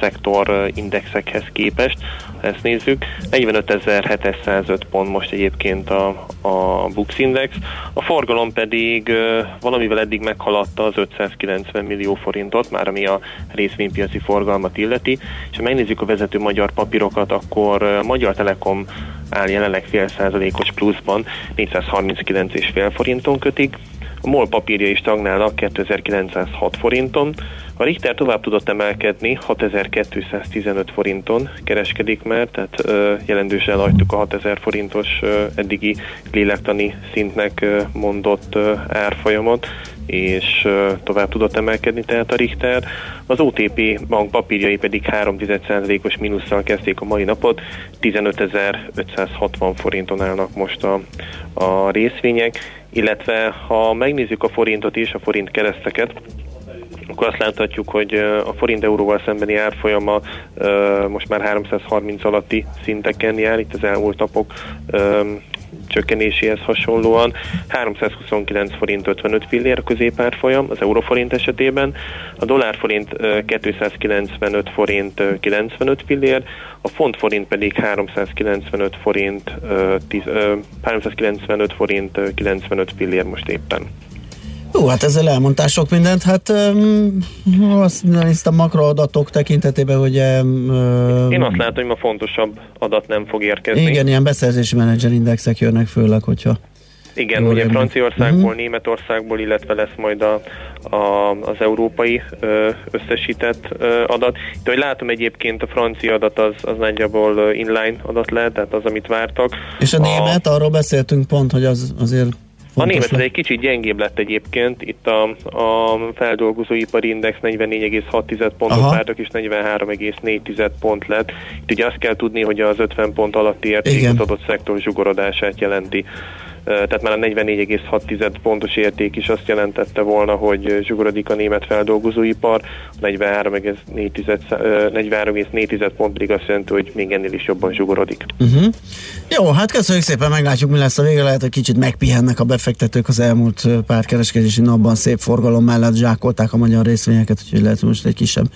J: szektor indexekhez képest ezt nézzük. 45.705 pont most egyébként a, a Bux Index, a forgalom pedig valamivel eddig meghaladta az 590 millió forintot, már ami a részvénypiaci forgalmat illeti, és ha megnézzük a vezető magyar papírokat, akkor Magyar Telekom áll jelenleg fél százalékos pluszban, 439,5 forinton kötik, a MOL papírja is stagnálnak 2906 forinton, a Richter tovább tudott emelkedni, 6215 forinton. Kereskedik már, tehát ö, jelentősen hagytuk a 6000 forintos ö, eddigi lélektani szintnek ö, mondott ö, árfolyamot, és tovább tudott emelkedni tehát a Richter. Az OTP bank papírjai pedig 3,1%-os mínusszal kezdték a mai napot, 15.560 forinton állnak most a, a részvények, illetve ha megnézzük a forintot és a forint kereszteket, akkor azt láthatjuk, hogy a forint euróval szembeni árfolyama most már 330 alatti szinteken jár, itt az elmúlt napok csökkenéséhez hasonlóan 329 forint 55 fillér középárfolyam az euróforint esetében, a dollárforint 295 forint 95 fillér, a font forint pedig 395 forint 10, 395 forint 95 fillér most éppen.
A: Jó, hát ezzel elmondtál sok mindent. Hát um, azt néztem makroadatok tekintetében, hogy... Um,
J: Én azt látom, hogy ma fontosabb adat nem fog érkezni.
A: Igen, ilyen beszerzési menedzserindexek jönnek főleg, hogyha...
J: Igen, ugye Franciaországból, uh-huh. Németországból, illetve lesz majd a, a, az európai összesített adat. Itt, hogy látom egyébként a francia adat az, az nagyjából inline adat lehet, tehát az, amit vártak.
A: És a, a német, arról beszéltünk pont, hogy az azért
J: a német egy kicsit gyengébb lett egyébként, itt a, a feldolgozóipari index 44,6 pontot vártak, és 43,4 pont lett. Itt ugye azt kell tudni, hogy az 50 pont alatti érték az adott szektor zsugorodását jelenti tehát már a 44,6 pontos érték is azt jelentette volna, hogy zsugorodik a német feldolgozóipar, 43,4 pont pedig azt jelenti, hogy még ennél is jobban zsugorodik.
A: Uh-huh. Jó, hát köszönjük szépen, meglátjuk mi lesz a vége, lehet, hogy kicsit megpihennek a befektetők az elmúlt pár kereskedési napban szép forgalom mellett zsákolták a magyar részvényeket, úgyhogy lehet most egy kisebb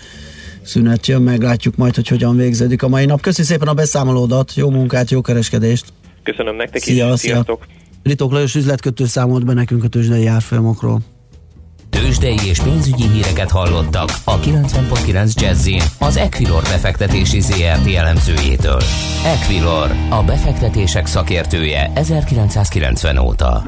A: szünet jön, meglátjuk majd, hogy hogyan végződik a mai nap. Köszönjük szépen a beszámolódat, jó munkát, jó kereskedést!
J: Köszönöm nektek
A: Szia,
J: is, sziasztok!
A: Szia. Ritok Lajos üzletkötő számolt be nekünk a tőzsdei árfolyamokról.
C: Tőzsdei és pénzügyi híreket hallottak a 90.9 jazz az Equilor befektetési ZRT elemzőjétől. Equilor, a befektetések szakértője 1990 óta.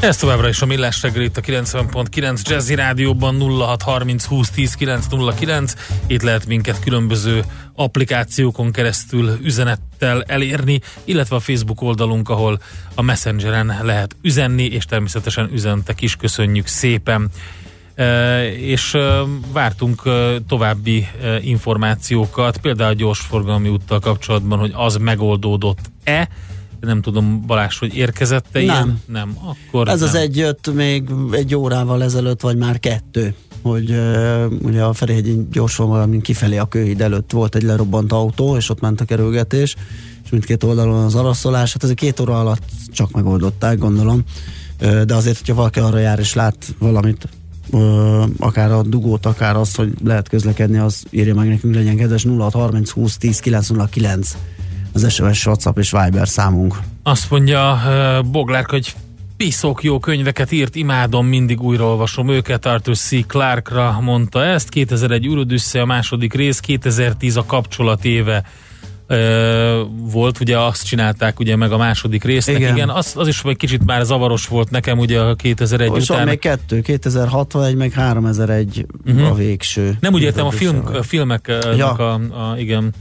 B: Ez továbbra is a Millás reggel itt a 90.9 Jazzy Rádióban 0630 20 10 909. Itt lehet minket különböző applikációkon keresztül üzenettel elérni, illetve a Facebook oldalunk, ahol a Messengeren lehet üzenni, és természetesen üzentek is, köszönjük szépen. E, és e, vártunk e, további e, információkat, például a gyorsforgalmi úttal kapcsolatban, hogy az megoldódott-e, nem tudom, Balázs, hogy érkezette
A: Nem.
B: ilyen? Nem. Akkor
A: Ez
B: nem.
A: az egy jött még egy órával ezelőtt, vagy már kettő, hogy uh, ugye a Ferihegyi gyorsvonal, mint kifelé a kőhíd előtt volt egy lerobbant autó, és ott ment a kerülgetés, és mindkét oldalon az araszolás, hát ez a két óra alatt csak megoldották, gondolom, uh, de azért, hogyha valaki arra jár és lát valamit, uh, akár a dugót, akár azt, hogy lehet közlekedni, az írja meg nekünk, legyen kedves 0630 20 10 909 az SMS, WhatsApp és Viber számunk.
B: Azt mondja Boglárk, hogy piszok jó könyveket írt, imádom, mindig újraolvasom őket. Arthur C. Clarkra mondta ezt. 2001 Ürödüssze a második rész, 2010 a kapcsolat éve ö, volt, ugye azt csinálták ugye meg a második résznek, igen,
A: Igen.
B: az, az is egy kicsit már zavaros volt nekem ugye a 2001
A: Most
B: után.
A: még kettő, 2061, meg 3001
B: Mhm.
A: uh-huh. a végső.
B: Nem úgy értem a, film, a filmeknek
A: Ja.
B: a, a, igen,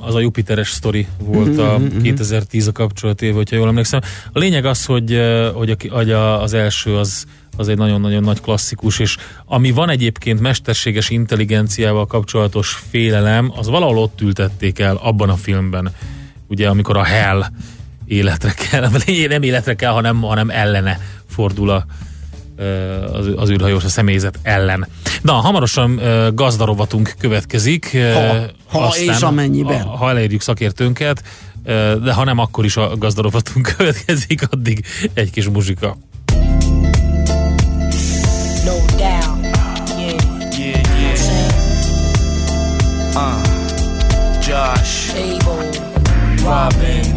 B: az a Jupiteres sztori volt a
A: Mhm, mhm.
B: 2010 a kapcsolatéve, hogyha jól emlékszem. A lényeg az, hogy, hogy, a, az első az, az egy nagyon-nagyon nagy klasszikus, és ami van egyébként mesterséges intelligenciával kapcsolatos félelem, az valahol ott ültették el abban a filmben, ugye amikor a Hell életre kell, nem életre kell, hanem, hanem ellene fordul a, az, az űrhajós a személyzet ellen. Na, hamarosan gazdarovatunk következik.
A: Ha- ha és amennyiben.
B: Ha, ha elérjük szakértőnket, de ha nem, akkor is a gazdarovatunk következik, addig egy kis muzsika.
K: No doubt. Yeah.
L: Yeah, yeah. Uh, Josh,
K: Abel.
L: Robin,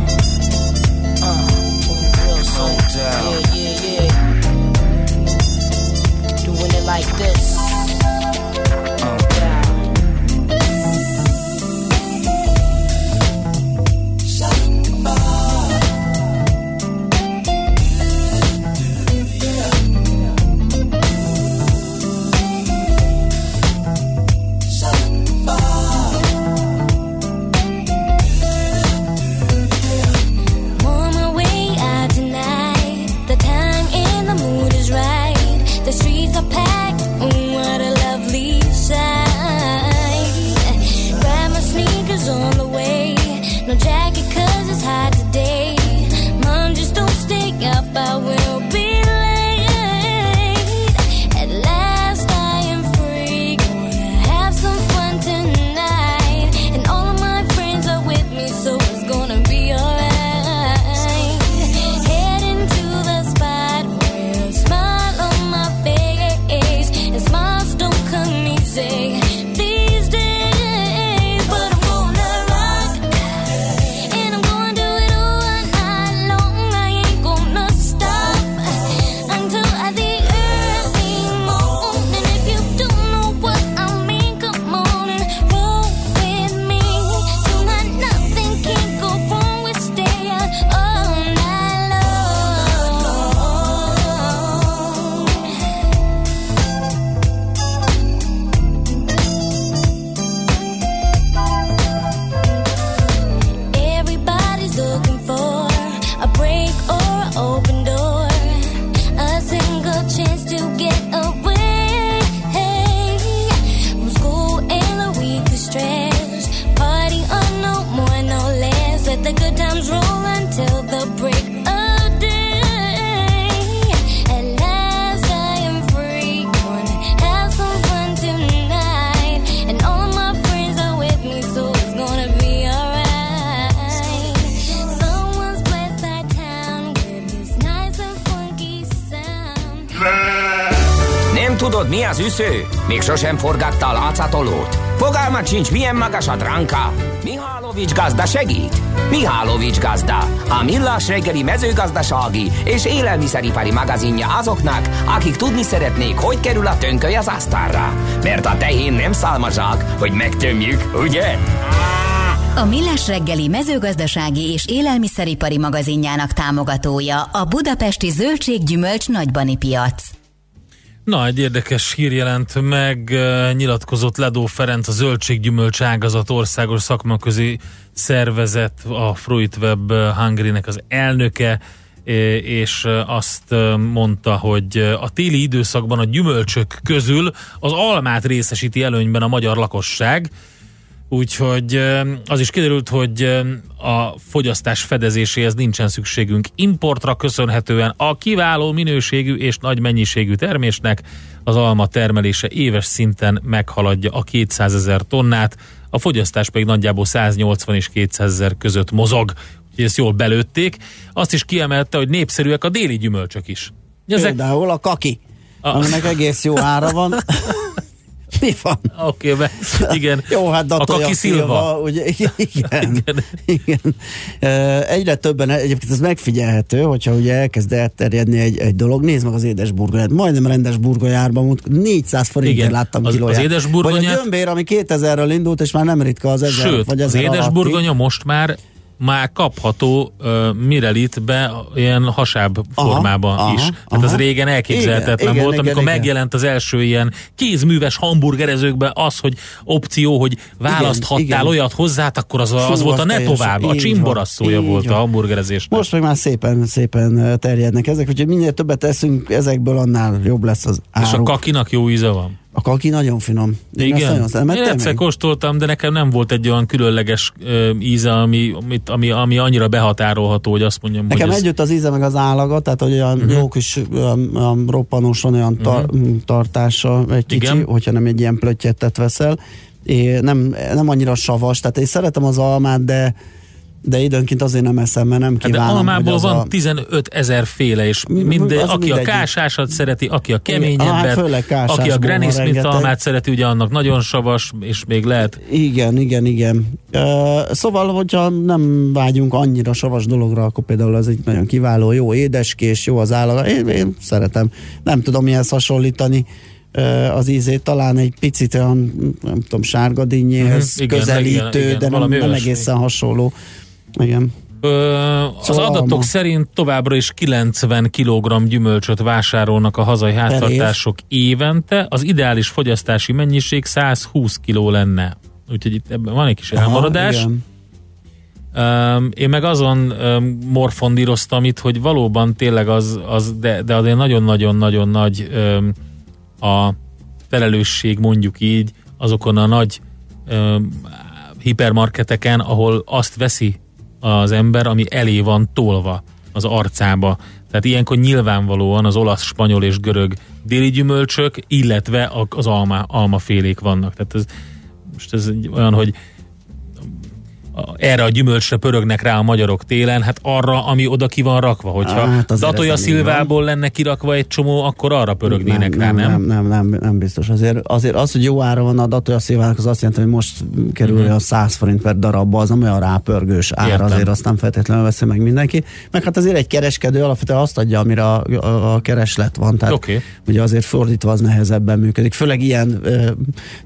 C: sosem forgatta a látszatolót? Fogalmat sincs, milyen magas a dránka? Mihálovics gazda segít? Mihálovics gazda, a millás reggeli mezőgazdasági és élelmiszeripari magazinja azoknak, akik tudni szeretnék, hogy kerül a tönköly az asztalra. Mert a tehén nem szálmazsák, hogy megtömjük, ugye?
M: A Millás reggeli mezőgazdasági és élelmiszeripari magazinjának támogatója a Budapesti Zöldséggyümölcs Nagybani Piac.
B: Na, egy érdekes hír jelent meg, nyilatkozott Ledó Ferenc, a zöldséggyümölcs ágazat országos szakmaközi szervezet, a Fruitweb Hungary-nek az elnöke, és azt mondta, hogy a téli időszakban a gyümölcsök közül az almát részesíti előnyben a magyar lakosság, Úgyhogy az is kiderült, hogy a fogyasztás fedezéséhez nincsen szükségünk importra köszönhetően a kiváló minőségű és nagy mennyiségű termésnek az alma termelése éves szinten meghaladja a 200 ezer tonnát, a fogyasztás pedig nagyjából 180 és 200 ezer között mozog. Úgyhogy ezt jól belőtték. Azt is kiemelte, hogy népszerűek a déli gyümölcsök is.
A: Ezek... Például a kaki, a... aminek egész jó ára van. Mi van?
B: Oké, okay, igen.
A: Jó, hát
B: a
A: datolja
B: kaki szilva.
A: Ugye, igen, igen, igen. Egyre többen, egyébként ez megfigyelhető, hogyha ugye elkezd elterjedni egy, egy dolog, nézd meg az édesburgonyát, majdnem rendes burgonyárban, 400 forintért láttam
B: az-
A: kilóját.
B: az édesburgonyát-
A: Vagy a gyömbér, ami 2000-ről indult, és már nem ritka az 1000
B: Sőt,
A: vagy
B: az
A: 1000
B: édesburgonya
A: alatti.
B: most már már kapható uh, Mirelitbe ilyen hasább
A: Aha,
B: formában
A: aha,
B: is. Tehát
A: aha.
B: az régen elképzelhetetlen
A: Igen,
B: volt,
A: igen,
B: amikor
A: igen.
B: megjelent az első ilyen kézműves hamburgerezőkben az, hogy opció, hogy választhattál
A: igen.
B: olyat hozzá, akkor az,
A: Fú,
B: az volt a ne tovább, a
A: van, így
B: volt a hamburgerezés.
A: Most meg már szépen, szépen terjednek ezek, úgyhogy minél többet eszünk ezekből, annál jobb lesz az
B: És a kakinak jó íze van.
A: A kaki nagyon finom. Én
B: Igen,
A: nagyon szeretem, mert
B: én egyszer
A: tényleg-
B: kóstoltam, de nekem nem volt egy olyan különleges ö, íze, ami, amit, ami, ami annyira behatárolható, hogy azt mondjam,
A: Nekem
B: hogy ez,
A: együtt az íze meg az állaga, tehát hogy olyan uh-huh. jó kis olyan, olyan roppanós van olyan tar- uh-huh. tartása egy kicsi,
B: Igen.
A: hogyha nem egy ilyen plötyettet veszel. É, nem, nem annyira savas, tehát én szeretem az almát, de de időnként azért nem eszem, mert nem
B: Hát de
A: kívánom,
B: almából van
A: a...
B: 15 ezer féle, és minden,
A: az
B: aki a
A: mindegy.
B: kásásat szereti, aki a
A: Igen, hát
B: keményebbet,
A: főleg kásásból
B: aki a Granny Smith
A: rengeteg.
B: almát szereti, ugye annak nagyon savas, és még lehet
A: Igen, igen, igen. Uh, szóval, hogyha nem vágyunk annyira savas dologra, akkor például az egy nagyon kiváló, jó édeskés, jó az állaga. Én, én szeretem. Nem tudom mihez hasonlítani az ízét, talán egy picit olyan, nem tudom, sárgadínyéhez
B: Mhm, igen,
A: közelítő,
B: igen, igen,
A: de nem, nem egészen hasonló. Igen.
B: Ö, az
A: Szóval
B: adatok
A: alma.
B: szerint továbbra is 90 kg gyümölcsöt vásárolnak a hazai háztartások évente, az ideális fogyasztási mennyiség 120 kg lenne. Úgyhogy itt ebben van egy kis elmaradás.
A: igen.
B: Um, én meg azon um, morfondíroztam itt, hogy valóban tényleg az, az de, de azért nagyon-nagyon-nagyon nagy um, a felelősség mondjuk így azokon a nagy um, hipermarketeken, ahol azt veszi az ember, ami elé van tolva az arcába. Tehát ilyenkor nyilvánvalóan az olasz, spanyol és görög déli gyümölcsök, illetve az alma, almafélék vannak. Tehát ez, most ez olyan, hogy erre a gyümölcsre pörögnek rá a magyarok télen, hát arra, ami oda ki van rakva. Hogyha
A: Hát
B: hát
A: nem így
B: Szilvából lenne kirakva egy csomó, akkor arra pörögnének rá, nem?
A: nem, nem, nem, nem biztos. Azért, azért az, hogy jó ára van a Datoya Szilvának, az azt jelenti, hogy most kerül
B: Mhm.
A: a 100 forint per darabba, az nem olyan rápörgős ár,
B: Értem.
A: azért azt nem feltétlenül veszi meg mindenki. Meg hát azért egy kereskedő alapvetően azt adja, amire a, a, a kereslet van. Tehát
B: Oké.
A: ugye azért fordítva az nehezebben működik. Főleg ilyen ö,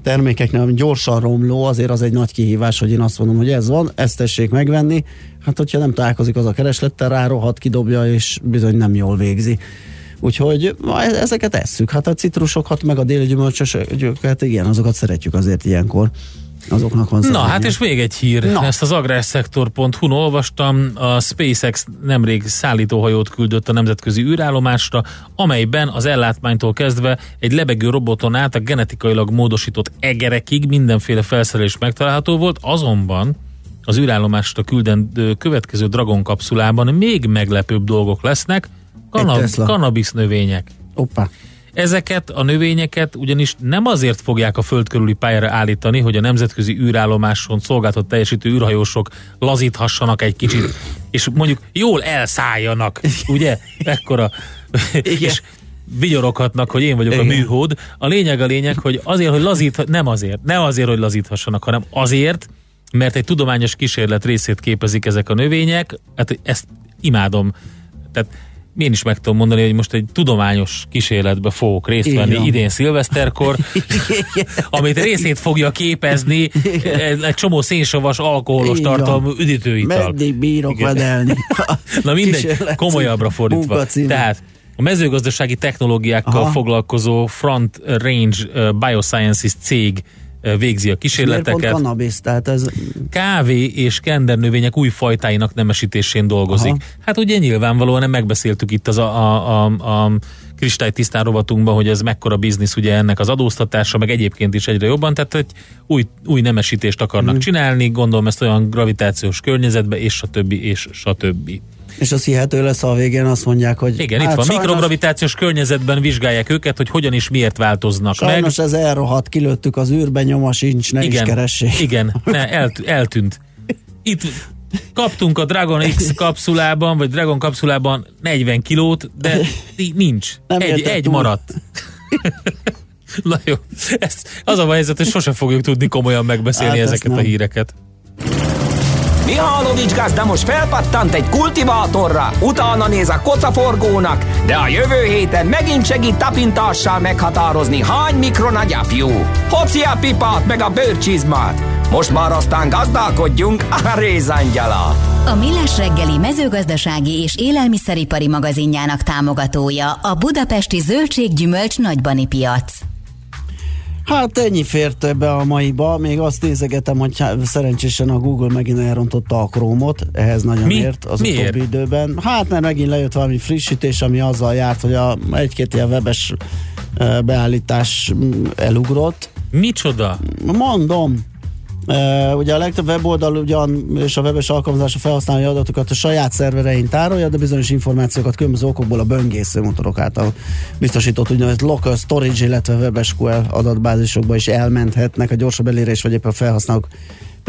A: termékeknél, ami gyorsan romló, azért az egy nagy kihívás, hogy én azt mondom, hogy ez van, ezt tessék megvenni. Hát, hogyha nem találkozik az a kereslettel, rárohat, kidobja, és bizony nem jól végzi. Úgyhogy e- ezeket esszük. Hát a citrusokat, meg a déli gyümölcsöket, igen, azokat szeretjük azért ilyenkor. Azoknak van
B: Na,
A: szerénye.
B: hát és még egy hír.
A: Na.
B: Ezt az agrárszektor.hu-n olvastam. A SpaceX nemrég szállítóhajót küldött a nemzetközi űrállomásra, amelyben az ellátmánytól kezdve egy lebegő roboton át a genetikailag módosított egerekig mindenféle felszerelés megtalálható volt, azonban az űrállomásra küldendő következő Dragon kapszulában még meglepőbb dolgok lesznek, Kana-
A: Tesla.
B: cannabis növények.
A: Hoppá.
B: Ezeket a növényeket ugyanis nem azért fogják a föld körüli pályára állítani, hogy a nemzetközi űrállomáson szolgáltat teljesítő űrhajósok lazíthassanak egy kicsit, és mondjuk jól elszálljanak, ugye? Ekkora. és vigyoroghatnak, hogy én vagyok
A: Igen.
B: a műhód. A lényeg a lényeg, hogy azért, hogy lazít, nem azért, nem azért, hogy lazíthassanak, hanem azért, mert egy tudományos kísérlet részét képezik ezek a növények, hát ezt imádom. Tehát én is meg tudom mondani, hogy most egy tudományos kísérletbe fogok részt venni
A: van.
B: idén szilveszterkor, amit részét fogja képezni egy, csomó szénsavas alkoholos
A: van.
B: tartalmú üdítőital.
A: Meddig bírok
B: Igen.
A: vedelni?
B: Na mindegy, komolyabbra fordítva.
A: munkacím.
B: Tehát a mezőgazdasági technológiákkal
A: Aha.
B: foglalkozó Front Range Biosciences cég végzi a
A: Miért pont
B: kísérleteket.
A: cannabis? Tehát ez
B: Kávé és kendernövények új fajtáinak nemesítésén dolgozik.
A: Aha.
B: Hát ugye nyilvánvalóan nem megbeszéltük itt az a, a, a, a kristálytisztán rovatunkban, hogy ez mekkora biznisz ugye ennek az adóztatása, meg egyébként is egyre jobban, tehát egy új, új nemesítést akarnak
A: Mhm.
B: csinálni, gondolom ezt olyan gravitációs környezetbe, és stb. és stb.
A: És az hihető lesz, a végén azt mondják, hogy
B: Igen,
A: hát
B: itt van.
A: sajnos,
B: Mikrogravitációs környezetben vizsgálják őket, hogy hogyan és miért változnak
A: Sajnos
B: meg.
A: ez elrohadt, kilőttük az űrbe, nyoma sincs, ne
B: igen,
A: is keressék.
B: igen, ne, elt, eltűnt. Itt kaptunk a Dragon X kapszulában, vagy Dragon kapszulában 40 kilót, de ni- nincs.
A: Nem
B: egy, egy
A: túl.
B: maradt. Na jó, ezt, az a helyzet, hogy sose fogjuk tudni komolyan megbeszélni
A: Hát
B: ezeket a híreket.
N: Mihálovics gazda most felpattant egy kultivátorra, utána néz a kocaforgónak, de a jövő héten megint segít tapintással meghatározni, hány mikron a gyapjú. Hoci a pipát meg a bőrcsizmát. Most már aztán gazdálkodjunk a rézangyalat.
M: A Millás reggeli mezőgazdasági és élelmiszeripari magazinjának támogatója a Budapesti Zöldséggyümölcs Nagybani piac.
A: Hát ennyi fért ebbe a maiba, még azt nézegetem, hogy szerencsésen a Google megint elrontotta a Chrome-ot, ehhez nagyon
B: Mi?
A: ért az
B: Miért?
A: utóbbi időben. Hát mert megint lejött valami frissítés, ami azzal járt, hogy a egy-két ilyen webes beállítás mm, elugrott.
B: Micsoda?
A: Mondom, Uh, ugye a legtöbb weboldal ugyan, és a webes alkalmazás a felhasználói adatokat a saját szerverein tárolja, de bizonyos információkat különböző okokból a böngésző motorok által biztosított úgynevezett local storage, illetve WebSQL adatbázisokba is elmenthetnek a gyorsabb elérés, vagy éppen a felhasználók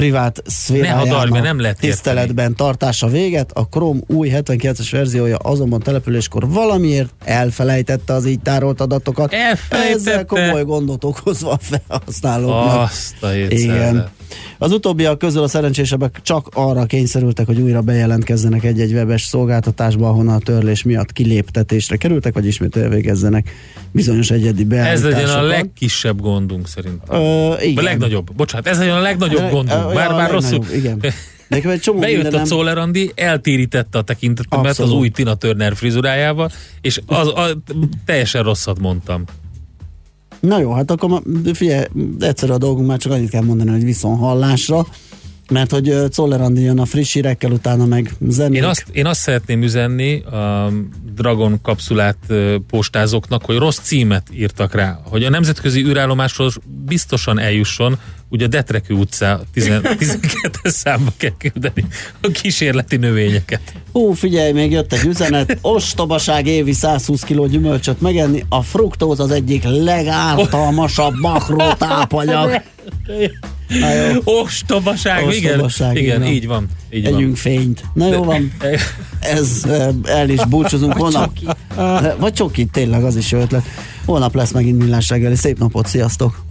A: privát
B: Ne
A: szférájának
B: lehet
A: tiszteletben tartása véget. A Chrome új 79-es verziója azonban településkor valamiért elfelejtette az így tárolt adatokat. Ezzel komoly gondot okozva a felhasználóknak.
B: Azt a.
A: Igen. Az utóbbiak közül a szerencsésebbek csak arra kényszerültek, hogy újra bejelentkezzenek egy-egy webes szolgáltatásba, ahonnan a törlés miatt kiléptetésre kerültek, vagy ismét elvégezzenek bizonyos egyedi
B: Ez
A: beállításokat.
B: legyen a legkisebb gondunk szerintem.
A: Ö, igen.
B: A legnagyobb. Bocsánat, ez legyen a legnagyobb gondunk. Bár
A: ja, a
B: már rosszul.
A: igen. Nekem egy csomó
B: Bejött
A: mindenem-
B: a Czoller Andi, eltérítette a tekintetemet
A: Abszolút.
B: az új Tina Turner frizurájával, és az, a, teljesen rosszat mondtam.
A: Na jó, hát akkor figyelj, egyszerű a dolgunk, már csak annyit kell mondani, hogy viszont hallásra, mert hogy Czoller Andi jön a friss hírekkel, utána meg zenék.
B: Én azt, én azt szeretném üzenni a Dragon kapszulát postázóknak, hogy rossz címet írtak rá, hogy a nemzetközi űrállomáshoz biztosan eljusson, ugye a Detrekő utca 12 számba kell küldeni a kísérleti növényeket.
A: Hú, figyelj, még jött egy üzenet. Ostobaság évi 120 kg gyümölcsöt megenni. A fruktóz az egyik legártalmasabb makrótápanyag. Na jó.
B: Ostobaság, igen,
A: Ostobaság,
B: igen,
A: így
B: így van. Így
A: Együnk
B: van.
A: fényt. Na jó van. Ez el is búcsúzunk holnap. Vagy csoki, tényleg az is jó ötlet. Holnap lesz megint millás reggeli. Szép napot, sziasztok!